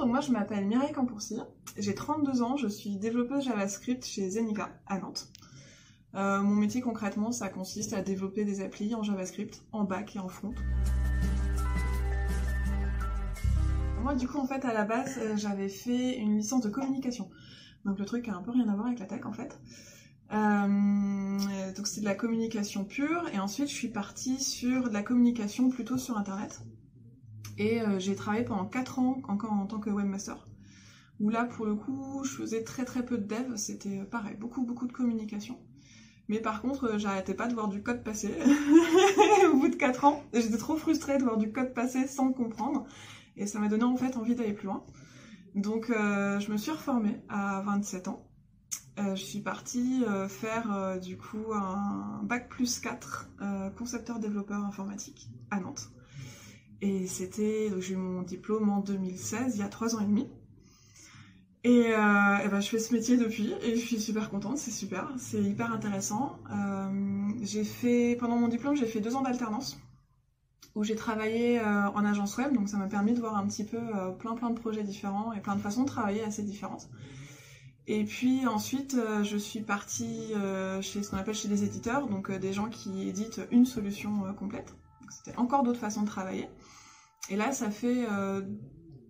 donc moi je m'appelle Mireille Campourcy, j'ai 32 ans, je suis développeuse JavaScript chez Zenica à Nantes. Euh, mon métier concrètement, ça consiste à développer des applis en JavaScript, en back et en front. Moi du coup en fait à la base euh, j'avais fait une licence de communication. Donc le truc a un peu rien à voir avec la tech en fait. Euh, donc c'est de la communication pure et ensuite je suis partie sur de la communication plutôt sur internet. Et euh, j'ai travaillé pendant 4 ans encore en tant que webmaster. Où là pour le coup je faisais très très peu de dev, c'était pareil, beaucoup beaucoup de communication. Mais par contre, euh, j'arrêtais pas de voir du code passer au bout de 4 ans. J'étais trop frustrée de voir du code passer sans comprendre. Et ça m'a donné en fait envie d'aller plus loin. Donc euh, je me suis reformée à 27 ans. Euh, je suis partie faire du coup un bac plus 4 concepteur développeur informatique à Nantes. Et c'était, j'ai eu mon diplôme en 2016, il y a 3 ans et demi. Et, euh, et ben, je fais ce métier depuis et je suis super contente, c'est super, c'est hyper intéressant. Euh, j'ai fait pendant mon diplôme, j'ai fait deux ans d'alternance où j'ai travaillé euh, en agence web, donc ça m'a permis de voir un petit peu euh, plein plein de projets différents et plein de façons de travailler assez différentes. Et puis ensuite, je suis partie chez ce qu'on appelle chez des éditeurs, donc des gens qui éditent une solution complète. C'était encore d'autres façons de travailler. Et là, ça fait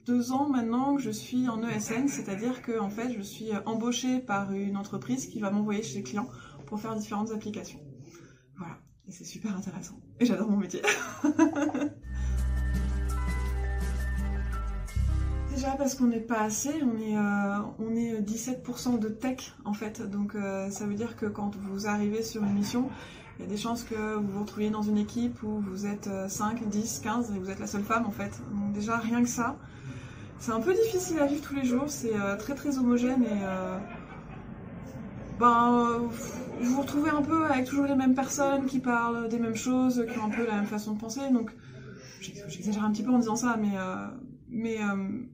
deux ans maintenant que je suis en ESN, c'est-à-dire que en fait je suis embauchée par une entreprise qui va m'envoyer chez les clients pour faire différentes applications. Voilà, et c'est super intéressant. Et j'adore mon métier. Déjà parce qu'on n'est pas assez, on est, euh, on est 17% de tech en fait, donc euh, ça veut dire que quand vous arrivez sur une mission, il y a des chances que vous vous retrouviez dans une équipe où vous êtes 5, 10, 15 et vous êtes la seule femme en fait. Donc déjà rien que ça, c'est un peu difficile à vivre tous les jours, c'est euh, très très homogène et euh, ben, euh, vous vous retrouvez un peu avec toujours les mêmes personnes qui parlent des mêmes choses, qui ont un peu la même façon de penser. Donc j'exagère un petit peu en disant ça, mais, mais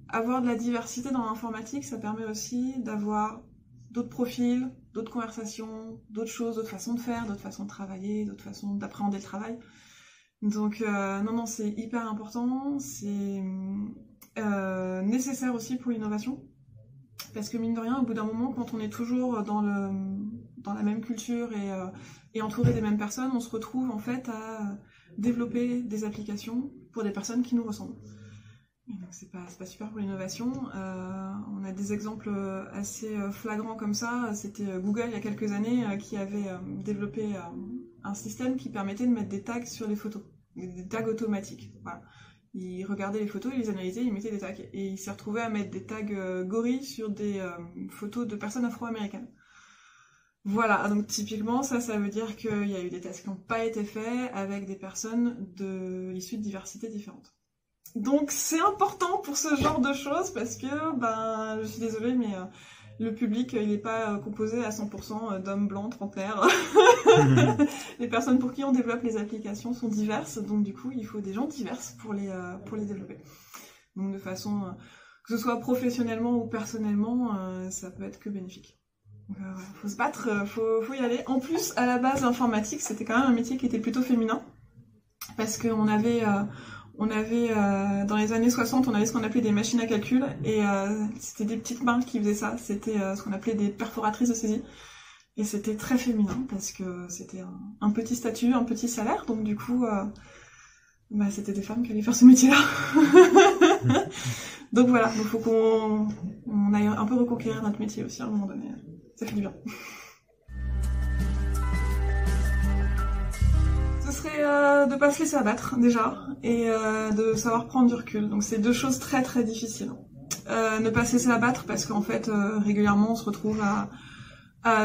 avoir de la diversité dans l'informatique, ça permet aussi d'avoir d'autres profils, d'autres conversations, d'autres choses, d'autres façons de faire, d'autres façons de travailler, d'autres façons d'appréhender le travail. Donc non, non, c'est hyper important, c'est euh, nécessaire aussi pour l'innovation. Parce que mine de rien, au bout d'un moment, quand on est toujours dans, le, dans la même culture et, euh, et entouré des mêmes personnes, on se retrouve en fait à développer des applications pour des personnes qui nous ressemblent. Donc c'est pas, pas super pour l'innovation. Euh, des exemples assez flagrants comme ça. C'était Google il y a quelques années qui avait développé un système qui permettait de mettre des tags sur les photos, des tags automatiques. Il regardait les photos, il les analysait, il mettait des tags. Et il s'est retrouvé à mettre des tags euh, gorilles sur des euh, photos de personnes afro-américaines. Voilà, donc typiquement, ça, ça veut dire qu'il y a eu des tests qui n'ont pas été faits avec des personnes de issues de diversité différentes. Donc c'est important pour ce genre de choses parce que, ben, je suis désolée, mais euh, le public, il n'est pas euh, composé à 100% euh, d'hommes blancs, trentenaires. les personnes pour qui on développe les applications sont diverses, donc du coup, il faut des gens diverses pour les, euh, pour les développer. Donc de façon, que ce soit professionnellement ou personnellement, ça peut être que bénéfique. Donc, voilà, faut se battre, faut, faut y aller. En plus, à la base, l'informatique, c'était quand même un métier qui était plutôt féminin, parce qu'on avait on avait euh, dans les années 60, on avait ce qu'on appelait des machines à calcul et euh, c'était des petites mains qui faisaient ça. C'était euh, ce qu'on appelait des perforatrices de saisie et c'était très féminin parce que c'était un, petit statut, un petit salaire. Donc du coup, bah, c'était des femmes qui allaient faire ce métier-là. donc voilà, il faut qu'on on aille un peu reconquérir notre métier aussi à un moment donné. Ça fait du bien. De pas se laisser abattre déjà et euh, de savoir prendre du recul. Donc c'est deux choses très très difficiles. Euh, ne pas se laisser abattre parce qu'en fait euh, régulièrement on se retrouve à,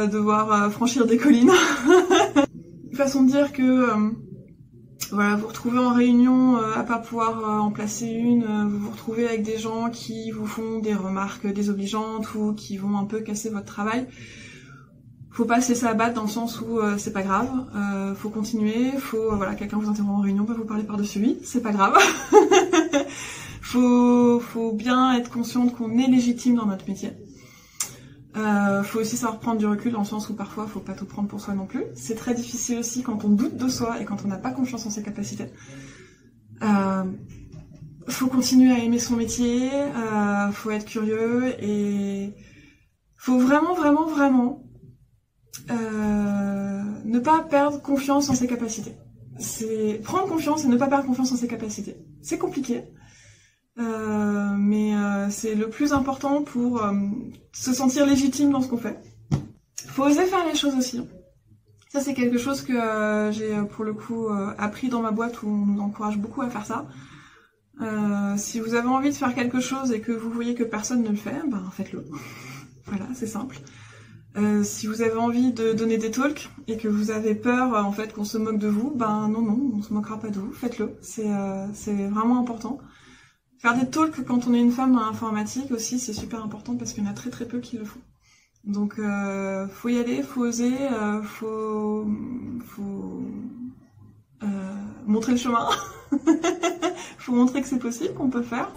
devoir franchir des collines. façon de dire que voilà, vous retrouvez en réunion à pas pouvoir en placer une, vous vous retrouvez avec des gens qui vous font des remarques désobligeantes ou qui vont un peu casser votre travail faut pas se laisser abattre dans le sens où euh, c'est pas grave, euh, faut continuer, faut euh, voilà quelqu'un vous interrompt en réunion, peut vous parler par-dessus lui, c'est pas grave. faut faut bien être conscient qu'on est légitime dans notre métier. Euh, faut aussi savoir prendre du recul dans le sens où parfois faut pas tout prendre pour soi non plus. C'est très difficile aussi quand on doute de soi et quand on n'a pas confiance en ses capacités. Euh, faut continuer à aimer son métier, faut être curieux et faut vraiment, vraiment, vraiment euh, ne pas perdre confiance en ses capacités. C'est prendre confiance et ne pas perdre confiance en ses capacités. C'est compliqué, euh, mais euh, c'est le plus important pour se sentir légitime dans ce qu'on fait. Faut oser faire les choses aussi. Ça, c'est quelque chose que j'ai pour le coup appris dans ma boîte où on nous encourage beaucoup à faire ça. Si vous avez envie de faire quelque chose et que vous voyez que personne ne le fait, ben faites-le. voilà, c'est simple. Euh, si vous avez envie de donner des talks et que vous avez peur en fait qu'on se moque de vous, ben non non, on se moquera pas de vous, faites-le. C'est c'est vraiment important. Faire des talks quand on est une femme dans l'informatique aussi, c'est super important parce qu'il y en a très très peu qui le font. Donc, euh, faut y aller, faut oser, euh, faut, faut euh, montrer le chemin. faut montrer que c'est possible, qu'on peut faire.